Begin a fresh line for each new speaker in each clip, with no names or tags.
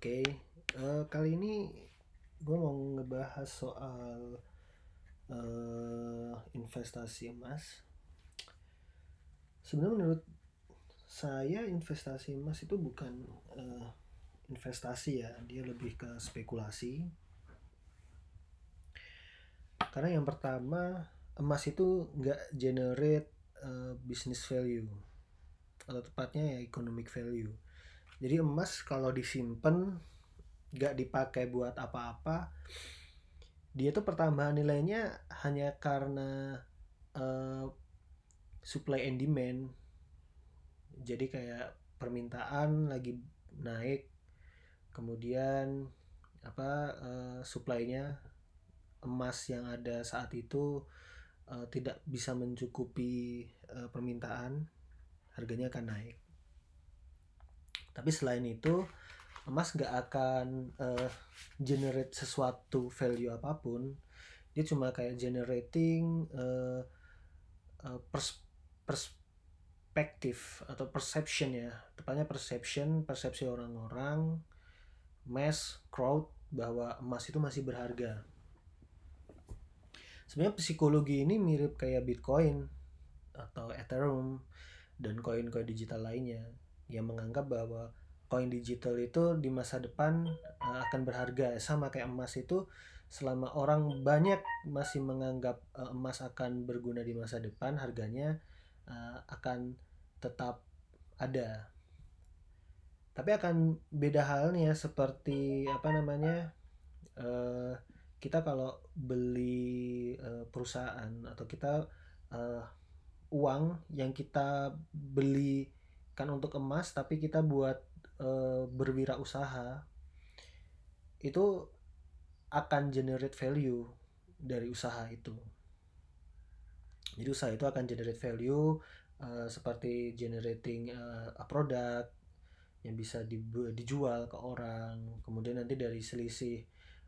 Oke, eh, kali ini gue mau ngebahas soal eh, investasi emas. Sebenarnya menurut saya investasi emas itu bukan eh, investasi ya, dia lebih ke spekulasi. Karena yang pertama emas itu nggak generate eh, business value atau tepatnya ya economic value. Jadi emas kalau disimpan nggak dipakai buat apa-apa, dia tuh pertambahan nilainya hanya karena uh, supply and demand. Jadi kayak permintaan lagi naik, kemudian apa uh, supply-nya emas yang ada saat itu uh, tidak bisa mencukupi uh, permintaan, harganya akan naik tapi selain itu emas gak akan uh, generate sesuatu value apa pun. Dia cuma kayak generating uh, uh, pers perspektif atau perception ya. Tepatnya perception persepsi orang-orang mass crowd bahwa emas itu masih berharga. Sebenarnya psikologi ini mirip kayak bitcoin atau ethereum dan koin-koin digital lainnya yang menganggap bahwa koin digital itu di masa depan uh, akan berharga. Sama kayak emas itu selama orang banyak masih menganggap uh, emas akan berguna di masa depan harganya uh, akan tetap ada. Tapi akan beda halnya seperti apa namanya kita kalau beli perusahaan atau kita uang yang kita beli kan untuk emas tapi kita buat e, berwirausaha itu akan generate value dari usaha itu. Jadi usaha itu akan generate value e, seperti generating e, a product yang bisa di, dijual ke orang kemudian nanti dari selisih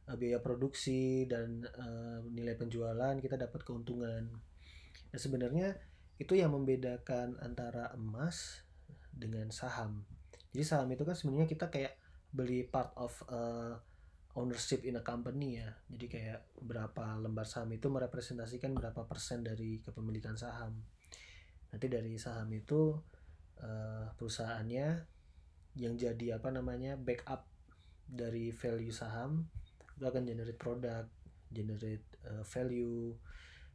e, biaya produksi dan e, nilai penjualan kita dapat keuntungan. Nah sebenarnya itu yang membedakan antara emas dengan saham. Jadi saham itu kan sebenarnya kita kayak beli part of uh, ownership in a company ya. Jadi kayak berapa lembar saham itu merepresentasikan berapa persen dari kepemilikan saham. Nanti dari saham itu uh, perusahaannya yang jadi apa namanya backup dari value saham itu akan generate produk, generate uh, value.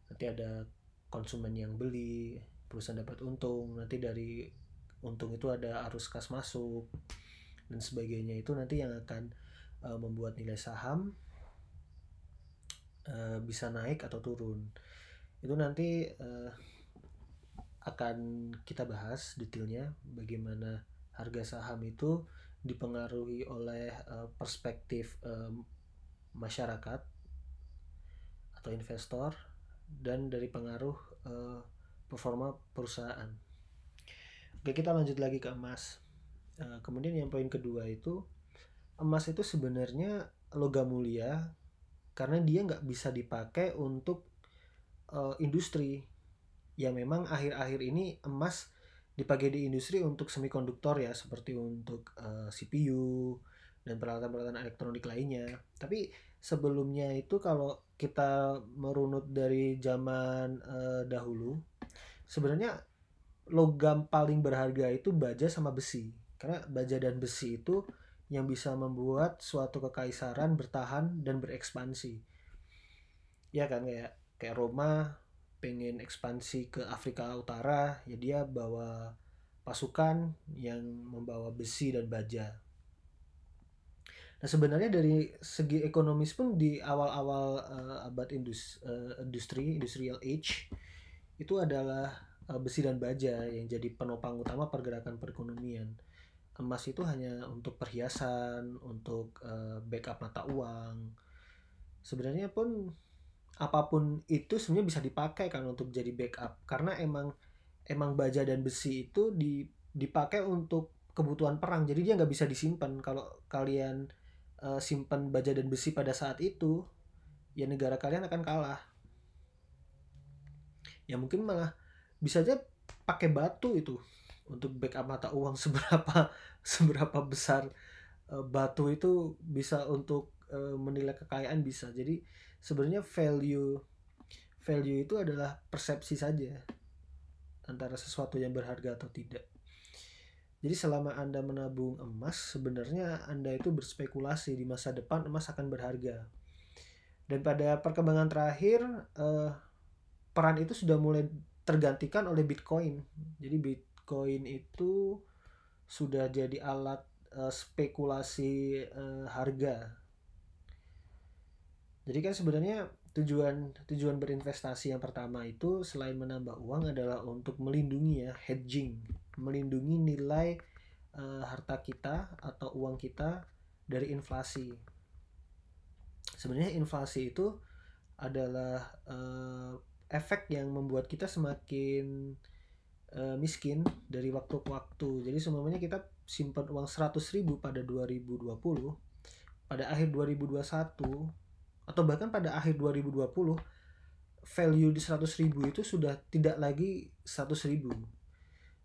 Nanti ada konsumen yang beli, perusahaan dapat untung. Nanti dari untung itu ada arus kas masuk dan sebagainya. Itu nanti yang akan uh, membuat nilai saham uh, bisa naik atau turun. Itu nanti uh, akan kita bahas detailnya bagaimana harga saham itu dipengaruhi oleh uh, perspektif uh, masyarakat atau investor dan dari pengaruh uh, performa perusahaan Oke kita lanjut lagi ke emas. Uh, kemudian yang poin kedua itu emas itu sebenarnya logam mulia karena dia nggak bisa dipakai untuk uh, industri. Ya memang akhir-akhir ini emas dipakai di industri untuk semikonduktor ya seperti untuk uh, eh, CPU dan peralatan-peralatan elektronik lainnya. Tapi sebelumnya itu kalau kita merunut dari zaman uh, dahulu sebenarnya logam paling berharga itu baja sama besi. Karena baja dan besi itu yang bisa membuat suatu kekaisaran bertahan dan berekspansi. Ya kan kayak kayak Roma pengen ekspansi ke Afrika Utara ya dia bawa pasukan yang membawa besi dan baja. Nah sebenarnya dari segi ekonomis pun di awal-awal uh, abad indus, uh, industri industrial age itu adalah Eh, besi dan baja yang jadi penopang utama pergerakan perekonomian. Emas itu hanya untuk perhiasan, untuk uh, backup mata uang. Sebenarnya pun apa pun itu sebenarnya bisa dipakai kan untuk jadi backup karena emang emang baja dan besi itu di, dipakai untuk kebutuhan perang jadi dia nggak bisa disimpan kalau kalian uh, simpan baja dan besi pada saat itu ya negara kalian akan kalah ya mungkin malah bisa aja pakai batu itu untuk backup mata uang seberapa seberapa besar uh, batu itu bisa untuk uh, menilai kekayaan bisa jadi sebenarnya value value itu adalah persepsi saja antara sesuatu yang berharga atau tidak jadi selama Anda menabung emas, sebenarnya Anda itu berspekulasi di masa depan emas akan berharga. Dan pada perkembangan terakhir, eh, peran itu sudah mulai tergantikan oleh Bitcoin. Jadi Bitcoin itu sudah jadi alat eh, spekulasi eh, harga. Jadi kan sebenarnya tujuan tujuan berinvestasi yang pertama itu selain menambah uang adalah untuk melindungi ya hedging melindungi nilai uh, harta kita atau uang kita dari inflasi. Sebenarnya inflasi itu adalah uh, efek yang membuat kita semakin uh, miskin dari waktu ke waktu. Jadi semuanya kita simpan uang 100 ribu pada 2020, pada akhir 2021 atau bahkan pada akhir 2020 value di 100 ribu itu sudah tidak lagi 100 ribu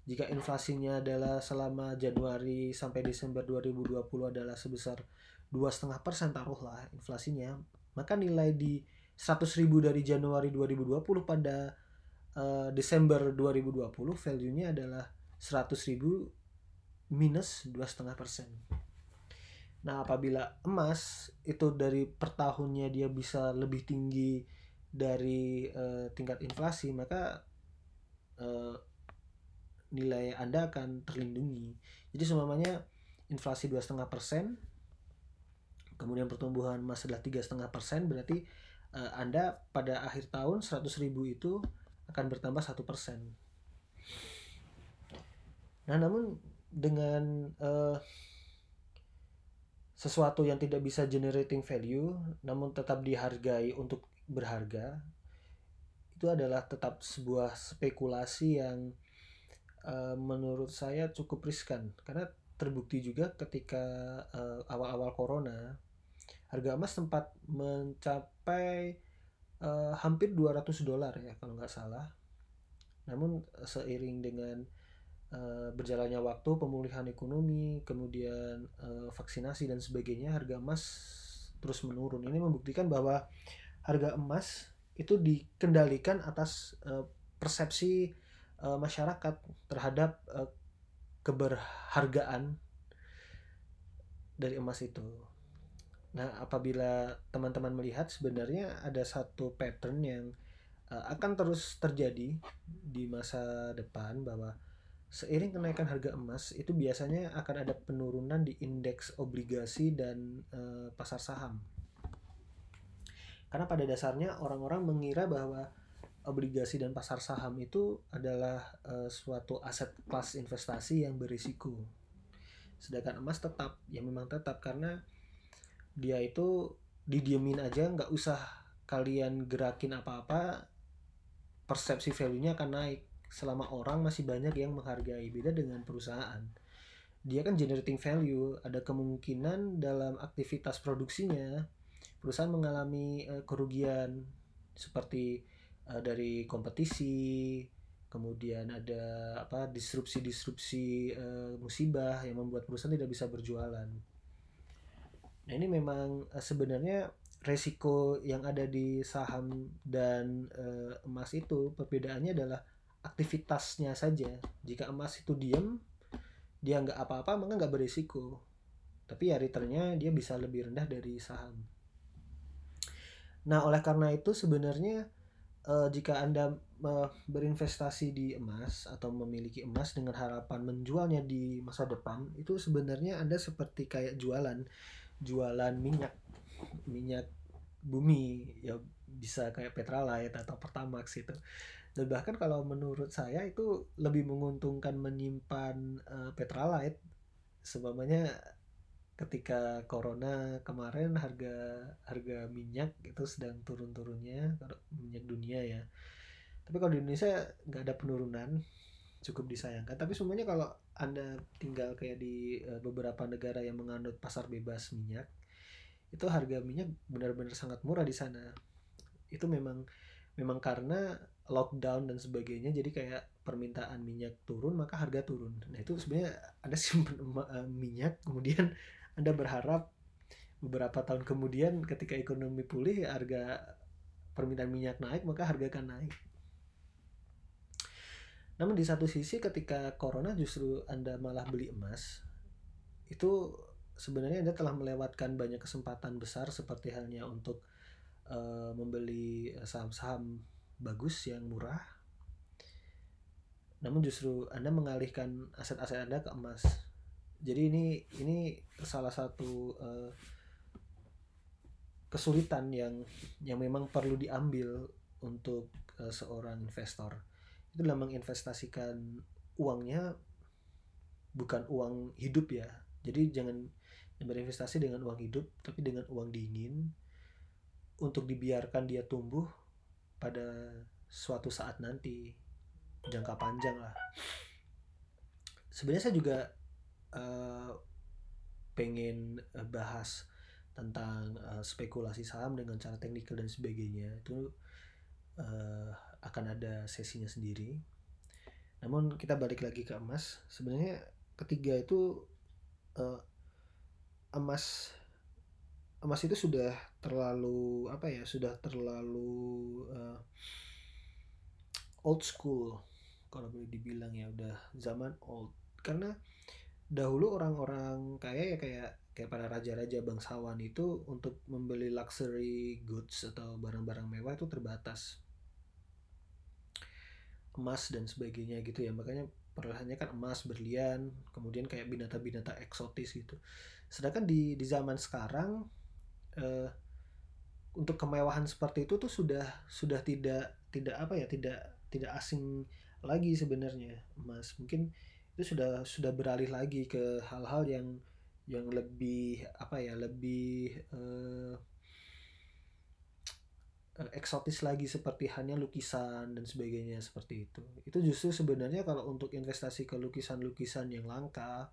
jika inflasinya adalah selama Januari sampai Desember 2020 adalah sebesar dua setengah persen taruhlah inflasinya, maka nilai di 100 ribu dari Januari 2020 pada uh, Desember 2020 value-nya adalah 100 ribu minus dua setengah persen. Nah apabila emas itu dari per tahunnya dia bisa lebih tinggi dari uh, tingkat inflasi maka uh, nilai Anda akan terlindungi. Jadi semuanya inflasi dua setengah persen, kemudian pertumbuhan emas adalah tiga setengah persen, berarti uh, Anda pada akhir tahun 100 ribu itu akan bertambah satu persen. Nah, namun dengan uh, sesuatu yang tidak bisa generating value, namun tetap dihargai untuk berharga, itu adalah tetap sebuah spekulasi yang uh, menurut saya cukup riskan karena terbukti juga ketika uh, awal-awal corona harga emas sempat mencapai uh, hampir 200 dolar ya kalau nggak salah. Namun seiring dengan uh, berjalannya waktu, pemulihan ekonomi, kemudian uh, vaksinasi dan sebagainya, harga emas terus menurun. Ini membuktikan bahwa harga emas itu dikendalikan atas uh, persepsi uh, masyarakat terhadap uh, keberhargaan dari emas itu. Nah, apabila teman-teman melihat sebenarnya ada satu pattern yang uh, akan terus terjadi di masa depan bahwa seiring kenaikan harga emas itu biasanya akan ada penurunan di indeks obligasi dan uh, pasar saham. Karena pada dasarnya orang-orang mengira bahwa obligasi dan pasar saham itu adalah uh, suatu aset kelas investasi yang berisiko. Sedangkan emas tetap, ya memang tetap karena dia itu didiemin aja nggak usah kalian gerakin apa-apa persepsi value-nya akan naik. Selama orang masih banyak yang menghargai beda dengan perusahaan. Dia kan generating value ada kemungkinan dalam aktivitas produksinya perusahaan mengalami uh, kerugian. Seperti uh, dari kompetisi kemudian ada apa disrupsi-disrupsi uh, musibah yang membuat perusahaan tidak bisa berjualan. Nah ini memang uh, sebenarnya resiko yang ada di saham dan uh, emas itu perbedaannya adalah aktivitasnya saja. Jika emas itu diam, dia nggak apa-apa maka nggak berisiko. Tapi ya returnnya dia bisa lebih rendah dari saham. Nah oleh karena itu sebenarnya uh, jika Anda uh, berinvestasi di emas atau memiliki emas dengan harapan menjualnya di masa depan, itu sebenarnya Anda seperti kayak jualan jualan minyak minyak bumi ya bisa kayak Petralite atau Pertamax itu. Dan bahkan kalau menurut saya itu lebih menguntungkan menyimpan uh, Petralite sebabnya ketika corona kemarin harga harga minyak itu sedang turun-turunnya minyak dunia ya tapi kalau di Indonesia nggak ada penurunan cukup disayangkan. Tapi semuanya kalau anda tinggal kayak di uh, beberapa negara yang menganut pasar bebas minyak itu harga minyak benar-benar sangat murah di sana. Itu memang memang karena lockdown dan sebagainya jadi kayak permintaan minyak turun maka harga turun. Nah itu sebenarnya ada simpan uh, minyak kemudian anda berharap beberapa tahun kemudian ketika ekonomi pulih harga permintaan minyak naik maka harga akan naik namun di satu sisi ketika corona justru anda malah beli emas itu sebenarnya anda telah melewatkan banyak kesempatan besar seperti halnya untuk uh, membeli saham-saham bagus yang murah. Namun justru anda mengalihkan aset-aset anda ke emas. Jadi ini ini salah satu uh, kesulitan yang yang memang perlu diambil untuk uh, seorang investor itu adalah menginvestasikan uangnya bukan uang hidup ya. Jadi jangan berinvestasi dengan uang hidup tapi dengan uang dingin. Untuk dibiarkan dia tumbuh pada suatu saat nanti jangka panjang lah. Sebenarnya saya juga uh, pengen bahas tentang uh, spekulasi saham dengan cara teknikal dan sebagainya. Itu uh, akan ada sesinya sendiri. Namun kita balik lagi ke emas. Sebenarnya ketiga itu uh, emas emas itu sudah terlalu apa ya sudah terlalu uh, old school kalau boleh dibilang ya udah zaman old karena dahulu orang-orang kaya ya kayak kayak para raja-raja bangsawan itu untuk membeli luxury goods atau barang-barang mewah itu terbatas emas dan sebagainya gitu ya. Makanya perlahannya kan emas berlian kemudian kayak binatang-binatang eksotis gitu. Sedangkan di di zaman sekarang eh, untuk kemewahan seperti itu tuh sudah sudah tidak tidak apa ya tidak tidak asing lagi sebenarnya emas. Mungkin itu sudah sudah beralih lagi ke hal-hal yang yang lebih apa ya lebih uh, eksotis lagi seperti hanya lukisan dan sebagainya seperti itu. Itu justru sebenarnya kalau untuk investasi ke lukisan-lukisan yang langka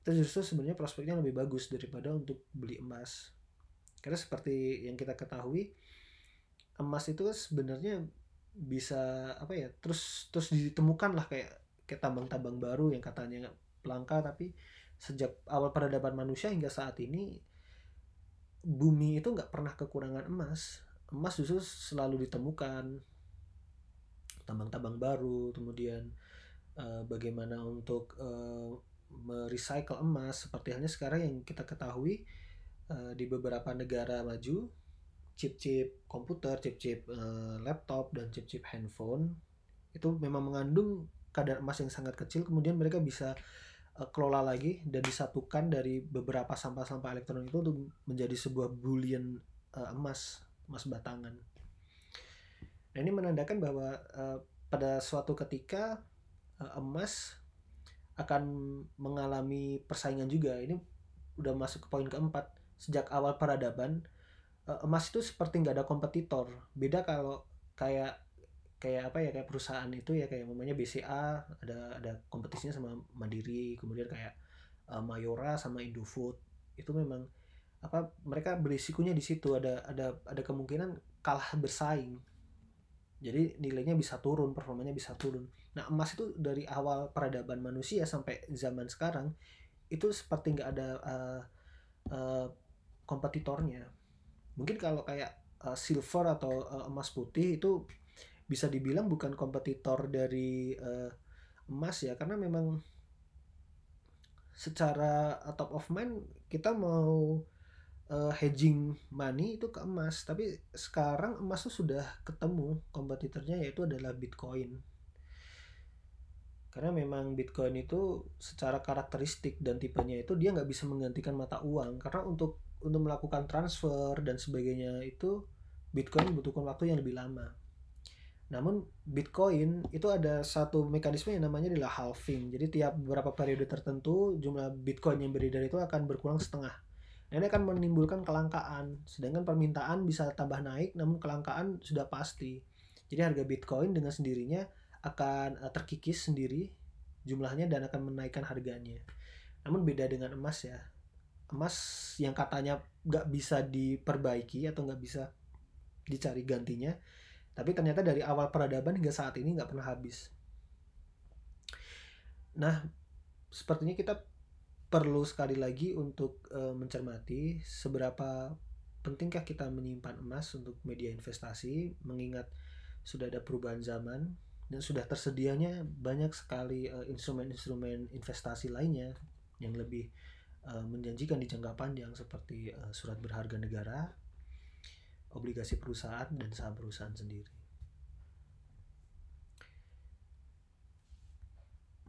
itu justru sebenarnya prospeknya lebih bagus daripada untuk beli emas. Karena seperti yang kita ketahui emas itu sebenarnya bisa apa ya terus terus ditemukan lah kayak kayak tambang-tambang baru yang katanya langka tapi sejak awal peradaban manusia hingga saat ini bumi itu nggak pernah kekurangan emas emas justru selalu ditemukan. Tambang-tambang baru kemudian uh, bagaimana untuk uh, merecycle emas seperti halnya sekarang yang kita ketahui uh, di beberapa negara maju chip-chip komputer chip-chip uh, laptop dan chip-chip handphone itu memang mengandung kadar emas yang sangat kecil kemudian mereka bisa uh, kelola lagi dan disatukan dari beberapa sampah-sampah elektronik itu untuk menjadi sebuah bullion uh, emas emas batangan. Nah ini menandakan bahwa uh, pada suatu ketika uh, emas akan mengalami persaingan juga. Ini udah masuk ke poin keempat. Sejak awal peradaban uh, emas itu seperti nggak ada kompetitor. Beda kalau kayak kayak apa ya kayak perusahaan itu ya kayak namanya BCA ada ada kompetisinya sama Mandiri kemudian kayak uh, Mayora sama Indofood itu memang apa mereka berisikonya di situ. Ada ada ada kemungkinan kalah bersaing. Jadi nilainya bisa turun performanya bisa turun. Nah emas itu dari awal peradaban manusia sampai zaman sekarang itu seperti nggak ada uh, uh, kompetitornya. Mungkin kalau kayak uh, silver atau uh, emas putih itu bisa dibilang bukan kompetitor dari uh, emas ya. Karena memang secara top of mind kita mau uh, hedging money itu ke emas tapi sekarang emas tuh sudah ketemu kompetitornya yaitu adalah Bitcoin karena memang Bitcoin itu secara karakteristik dan tipenya itu dia nggak bisa menggantikan mata uang karena untuk untuk melakukan transfer dan sebagainya itu Bitcoin membutuhkan waktu yang lebih lama namun Bitcoin itu ada satu mekanisme yang namanya adalah halving. Jadi tiap beberapa periode tertentu jumlah Bitcoin yang beredar itu akan berkurang setengah. Ini akan menimbulkan kelangkaan. Sedangkan permintaan bisa tambah naik namun kelangkaan sudah pasti. Jadi harga Bitcoin dengan sendirinya akan eh, terkikis sendiri jumlahnya dan akan menaikkan harganya. Namun beda dengan emas ya. Emas yang katanya nggak bisa diperbaiki atau nggak bisa dicari gantinya tapi ternyata dari awal peradaban hingga saat ini nggak pernah habis. Nah, sepertinya kita perlu sekali lagi untuk uh, mencermati seberapa pentingkah kita menyimpan emas untuk media investasi mengingat sudah ada perubahan zaman dan sudah tersedianya banyak sekali uh, instrumen-instrumen investasi lainnya yang lebih uh, menjanjikan di jangka panjang seperti uh, surat berharga negara, obligasi perusahaan dan saham perusahaan sendiri.